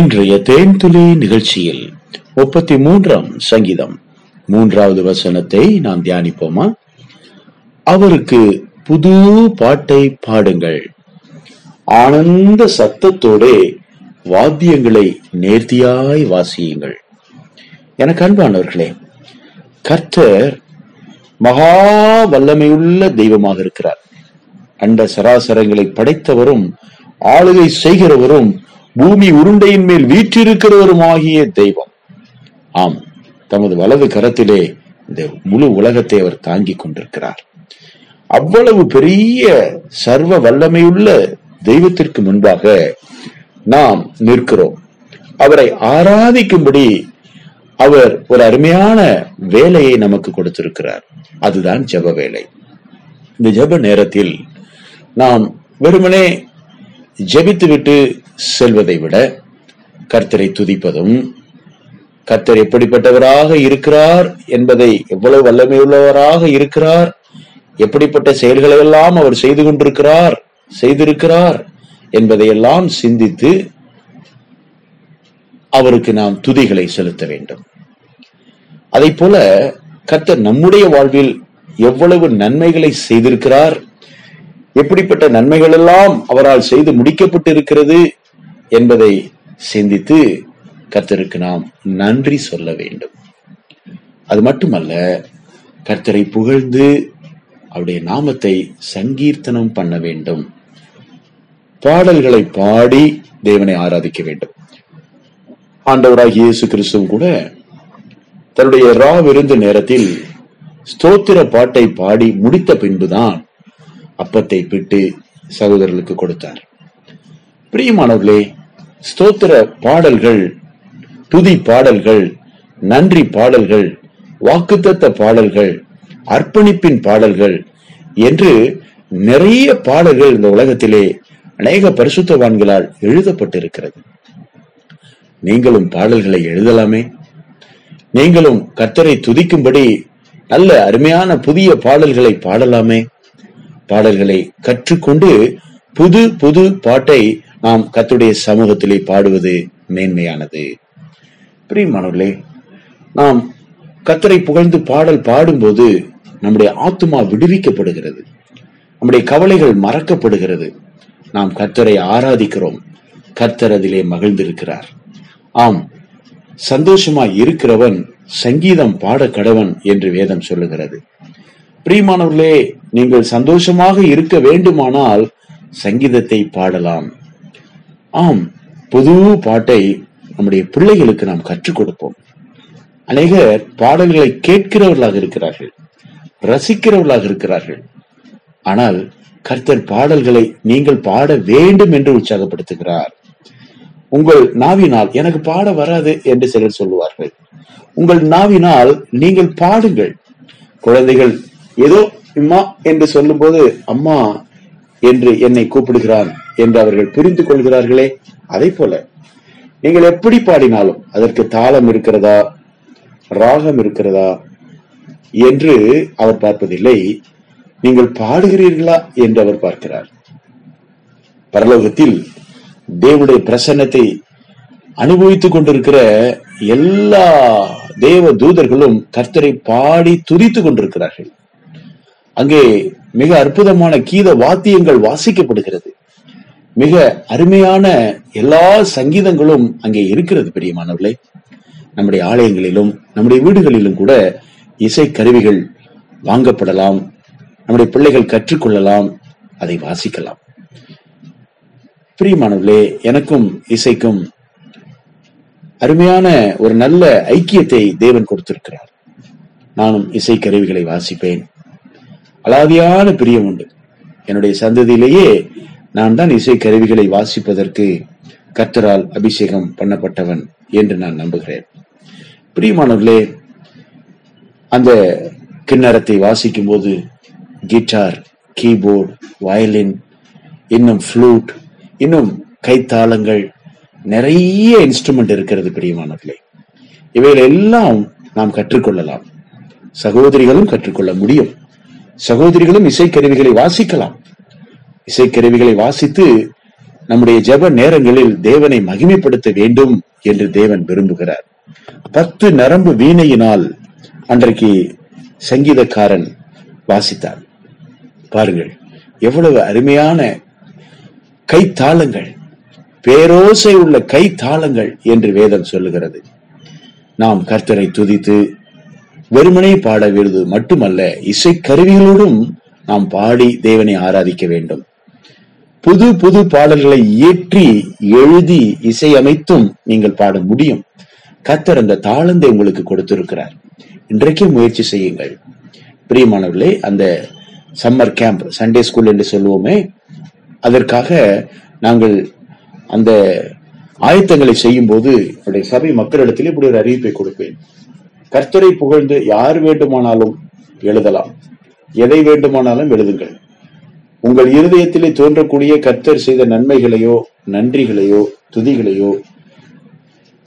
இன்றைய தேன்துளி நிகழ்ச்சியில் முப்பத்தி மூன்றாம் சங்கீதம். மூன்றாவது வசனத்தை நாம் தியானிப்போமா? அவருக்கு புது பாட்டை பாடுங்கள். ஆனந்த சத்தத்தோட வாத்தியங்களை நேர்த்தியாய் வாசியுங்கள். எனக்கு அன்பானவர்களே கர்த்தர் மகா வல்லமையுள்ள தெய்வமாக இருக்கிறார். அண்ட சராசரங்களை படைத்தவரும் ஆளுகை செய்கிறவரும் பூமி உருண்டையின் மேல் வீற்றிருக்கிறவருமாகிய தெய்வம். ஆம் தமது வலது கரத்திலே இந்த முழு உலகத்தை அவர் தாங்கிக் கொண்டிருக்கிறார். அவ்வளவு பெரிய சர்வ வல்லமையுள்ள தெய்வத்திற்கு முன்பாக நாம் நிற்கிறோம். அவரை ஆராதிக்கும்படி அவர் ஒரு அருமையான வேலையை நமக்கு கொடுத்திருக்கிறார். அதுதான் ஜெப வேலை. இந்த ஜெப நேரத்தில் நாம் வெறுமனே ஜெபித்துவிட்டு செல்வதை விட கர்த்தரை துதிப்பதும் கர்த்தர் எப்படிப்பட்டவராக இருக்கிறார் என்பதை எவ்வளவு வல்லமையுள்ளவராக இருக்கிறார் எப்படிப்பட்ட செயல்களை எல்லாம் அவர் செய்து கொண்டிருக்கிறார் செய்திருக்கிறார் என்பதையெல்லாம் சிந்தித்து அவருக்கு நாம் துதிகளை செலுத்த வேண்டும். அதை போல கர்த்தர் நம்முடைய வாழ்வில் எவ்வளவு நன்மைகளை செய்திருக்கிறார் எப்படிப்பட்ட நன்மைகள் எல்லாம் அவரால் செய்து முடிக்கப்பட்டிருக்கிறது என்பதை சிந்தித்து கர்த்தருக்கு நாம் நன்றி சொல்ல வேண்டும். அது மட்டுமல்ல கர்த்தரை புகழ்ந்து அவருடைய நாமத்தை சங்கீர்த்தனம் பண்ண வேண்டும். பாடல்களை பாடி தேவனை ஆராதிக்க வேண்டும். ஆண்டவராகிய இயேசு கிறிஸ்துவும் கூட தன்னுடைய ரா விருந்து நேரத்தில் ஸ்தோத்திர பாட்டை பாடி முடித்த பின்புதான் அப்பத்தை பிட்டு சகோதரர்களுக்கு கொடுத்தார். பிரியமானவர்களே ஸ்தோத்திர பாடல்கள் துதி பாடல்கள் நன்றி பாடல்கள் வாக்குத்தத்த பாடல்கள் அர்ப்பணிப்பின் பாடல்கள் என்று நிறைய பாடல்கள் இந்த உலகத்திலே அநேக பரிசுத்தவான்களால் எழுதப்பட்டிருக்கிறது. நீங்களும் பாடல்களை எழுதலாமே. நீங்களும் கர்த்தரை துதிக்கும்படி நல்ல அருமையான புதிய பாடல்களை பாடலாமே. பாடல்களை கற்றுக்கொண்டு புது புது பாட்டை நாம் கத்துடைய சமூகத்திலே பாடுவது மேன்மையானது. பிரியமானவர்களே நாம் கத்தரை புகழ்ந்து பாடல் பாடும்போது நம்முடைய ஆத்மா விடுவிக்கப்படுகிறது. நம்முடைய கவலைகள் மறக்கப்படுகிறது. நாம் கர்த்தரை ஆராதிக்கிறோம். கர்த்தர் அதிலே மகிழ்ந்திருக்கிறார். ஆம் சந்தோஷமாய் இருக்கிறவன் சங்கீதம் பாட கடவன் என்று வேதம் சொல்லுகிறது. பிரியமானவர்களே நீங்கள் சந்தோஷமாக இருக்க வேண்டுமானால் சங்கீதத்தை பாடலாம். ஆம் புது பாட்டை நம்முடைய பிள்ளைகளுக்கு நாம் கற்றுக் கொடுப்போம். அநேகர் பாடல்களை கேட்கிறவர்களாக இருக்கிறார்கள் ரசிக்கிறவர்களாக இருக்கிறார்கள். ஆனால் கர்த்தர் பாடல்களை நீங்கள் பாட வேண்டும் என்று உற்சாகப்படுத்துகிறார். உங்கள் நாவினால் எனக்கு பாட வராது என்று சிலர் சொல்லுவார்கள். உங்கள் நாவினால் நீங்கள் பாடுங்கள். குழந்தைகள் ஏதோ அம்மா என்று சொல்லும்போது அம்மா என்று என்னை கூப்பிடுகிறான். என்று அவர்கள் புரிந்து கொள்கிறார்களே அதை போல நீங்கள் எப்படி பாடினாலும் அதற்கு தாளம் இருக்கிறதா ராகம் இருக்கிறதா என்று அவர் பார்ப்பதில்லை. நீங்கள் பாடுகிறீர்களா என்று அவர் பார்க்கிறார். பரலோகத்தில் தேவனுடைய பிரசன்னத்தை அனுபவித்துக் கொண்டிருக்கிற எல்லா தேவ தூதர்களும் கர்த்தரை பாடி துதித்துக் கொண்டிருக்கிறார்கள். அங்கே மிக அற்புதமான கீத வாத்தியங்கள் வாசிக்கப்படுகிறது. மிக அருமையான எல்லா சங்கீதங்களும் அங்கே இருக்கிறது பெரியமானவர்களே நம்முடைய ஆலயங்களிலும் நம்முடைய வீடுகளிலும் கூட இசை கருவிகள் வாங்கப்படலாம் நம்முடைய பிள்ளைகள் கற்றுக்கொள்ளலாம் அதை வாசிக்கலாம். பிரியமானவர்களே எனக்கும் இசைக்கும் அருமையான ஒரு நல்ல ஐக்கியத்தை தேவன் கொடுத்திருக்கிறார். நானும் இசை கருவிகளை வாசிப்பேன். அலாதியான பிரியம் உண்டு. என்னுடைய சந்ததியிலேயே நான் தான் இசை கருவிகளை வாசிப்பதற்கு கர்த்தரால் அபிஷேகம் பண்ணப்பட்டவன் என்று நான் நம்புகிறேன். பிரியமானவர்களே அந்த கிண்ணறத்தை வாசிக்கும் போது கிட்டார் கீபோர்டு வயலின் இன்னும் ஃப்ளூட் இன்னும் கைத்தாளங்கள் நிறைய இன்ஸ்ட்ருமெண்ட் இருக்கிறது பிரியமானவர்களே. இவைகள் எல்லாம் நாம் கற்றுக்கொள்ளலாம். சகோதரிகளும் கற்றுக்கொள்ள முடியும். சகோதரிகளும் இசைக்கருவிகளை வாசிக்கலாம். இசைக்கருவிகளை வாசித்து நம்முடைய ஜெப நேரங்களில் தேவனை மகிமைப்படுத்த வேண்டும் என்று தேவன் விரும்புகிறார். பத்து நரம்பு வீணையினால் அன்றைக்கு சங்கீதக்காரன் வாசித்தார் பாருங்கள் எவ்வளவு அருமையான கைத்தாளங்கள் பேரோசை உள்ள கைத்தாளங்கள் என்று வேதம் சொல்லுகிறது. நாம் கர்த்தரை துதித்து வெறுமனே பாட விருது மட்டுமல்ல இசை கருவிகளோடும் நாம் பாடி தேவனை ஆராதிக்க வேண்டும். புது புது பாடல்களை இயற்றி எழுதி இசையமைத்தும் நீங்கள் பாட முடியும். கர்த்தர் அந்த தாளந்தை உங்களுக்கு கொடுத்திருக்கிறார். இன்றைக்கே முயற்சி செய்யுங்கள். பிரியமானவர்களே அந்த சம்மர் கேம்ப் சண்டே ஸ்கூல் என்று சொல்லுவோமே அதற்காக நாங்கள் அந்த ஆயத்தங்களை செய்யும் போது என்னுடைய சபை மக்களிடத்தில் இப்படி ஒரு அறிவிப்பை கொடுப்பேன். கர்த்தரை புகழ்ந்து யார் வேண்டுமானாலும் எழுதலாம். எதை வேண்டுமானாலும் எழுதுங்கள். உங்கள் இருதயத்திலே தோன்றக்கூடிய கர்த்தர் செய்த நன்மைகளையோ நன்றிகளையோ துதிகளையோ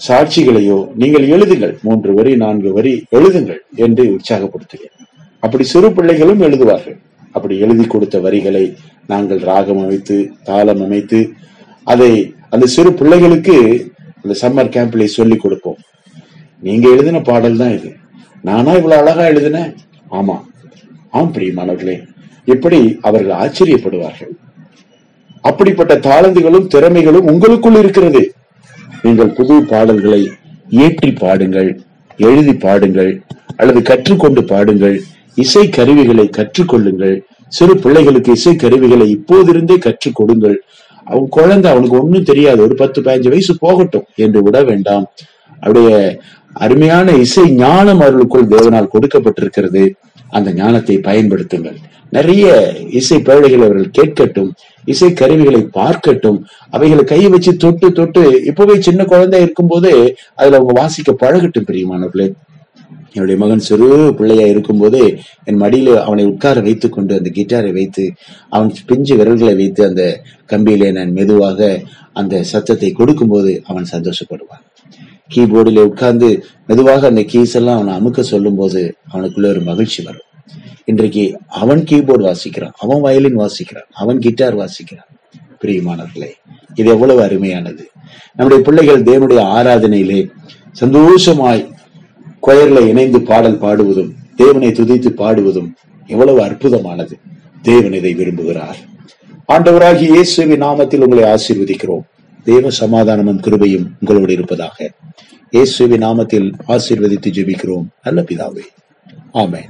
சாட்சிகளையோ நீங்கள் எழுதுங்கள். மூன்று வரி நான்கு வரி எழுதுங்கள் என்று உற்சாகப்படுத்துகிறேன். அப்படி சிறு பிள்ளைகளும் எழுதுவார்கள். அப்படி எழுதி கொடுத்த வரிகளை நாங்கள் ராகம் அமைத்து தாளம் அமைத்து அதை அந்த சிறு பிள்ளைகளுக்கு அந்த சம்மர் கேம்ப்ல சொல்லிக் கொடுப்போம். நீங்க எழுதின பாடல் தான் இது. நானா இவ்வளவு அழகா எழுதினேன்? ஆமா. ஆம் பிரியமானவர்களே இப்படி அவர்கள் ஆச்சரியப்படுவார்கள். அப்படிப்பட்ட தாளந்துகளும் திறமைகளும் உங்களுக்குள் இருக்கிறது. நீங்கள் புது பாடல்களை இயற்றி பாடுங்கள் எழுதி பாடுங்கள் அல்லது கற்றுக்கொண்டு பாடுங்கள். இசை கருவிகளை கற்றுக்கொள்ளுங்கள். சிறு பிள்ளைகளுக்கு இசை கருவிகளை இப்போதிருந்தே கற்றுக் கொடுங்கள். அவன் குழந்தை அவனுக்கு ஒன்னும் தெரியாது. ஒரு பத்து பதினஞ்சு வயசு போகட்டும் என்று விட வேண்டாம். அவருடைய அருமையான இசை ஞானம் அருளுக்குள் தேவனால் கொடுக்கப்பட்டிருக்கிறது. அந்த ஞானத்தை பயன்படுத்துங்கள். நிறைய இசை பேழைகள் அவர்கள் கேட்கட்டும் இசை கருவிகளை பார்க்கட்டும் அவைகளை கை வச்சு தொட்டு தொட்டு இப்பவே சின்ன குழந்தை இருக்கும்போதே அதுல அவங்க வாசிக்க பழகட்டும் பிரியமானவர்களே. என்னுடைய மகன் சிறு பிள்ளையா இருக்கும்போதே என் மடியில அவனை உட்கார வைத்துக் கொண்டு அந்த கிட்டாரை வைத்து அவன் பிஞ்சு விரல்களை வைத்து அந்த கம்பியிலே நான் மெதுவாக அந்த சத்தத்தை கொடுக்கும்போது அவன் சந்தோஷப்படுவான். கீபோர்டில் உட்கார்ந்து மெதுவாக அந்த கீஸ் எல்லாம் அவனை அமுக்க சொல்லும் போது அவனுக்குள்ள ஒரு மகிழ்ச்சி வரும். இன்றைக்கு அவன் கீபோர்டு வாசிக்கிறான் அவன் வயலின் வாசிக்கிறான் அவன் கிட்டார் வாசிக்கிறான். பிரியமானவர்களே இது எவ்வளவு அருமையானது. நம்முடைய பிள்ளைகள் தேவனுடைய ஆராதனையிலே சந்தோஷமாய் கொயர்ல இணைந்து பாடல் பாடுவதும் தேவனை துதித்து பாடுவதும் எவ்வளவு அற்புதமானது. தேவன் இதை விரும்புகிறார். ஆண்டவராகி இயேசுவின் நாமத்தில் உங்களை ஆசீர்வதிக்கிறோம். தேவ சமாதானமும் கிருபையும் உங்களோடு இருப்பதாக இயேசுவின் நாமத்தில் ஆசீர்வதித்து ஜெபிக்கிறோம். நல்ல பிதாவே. ஆமேன்.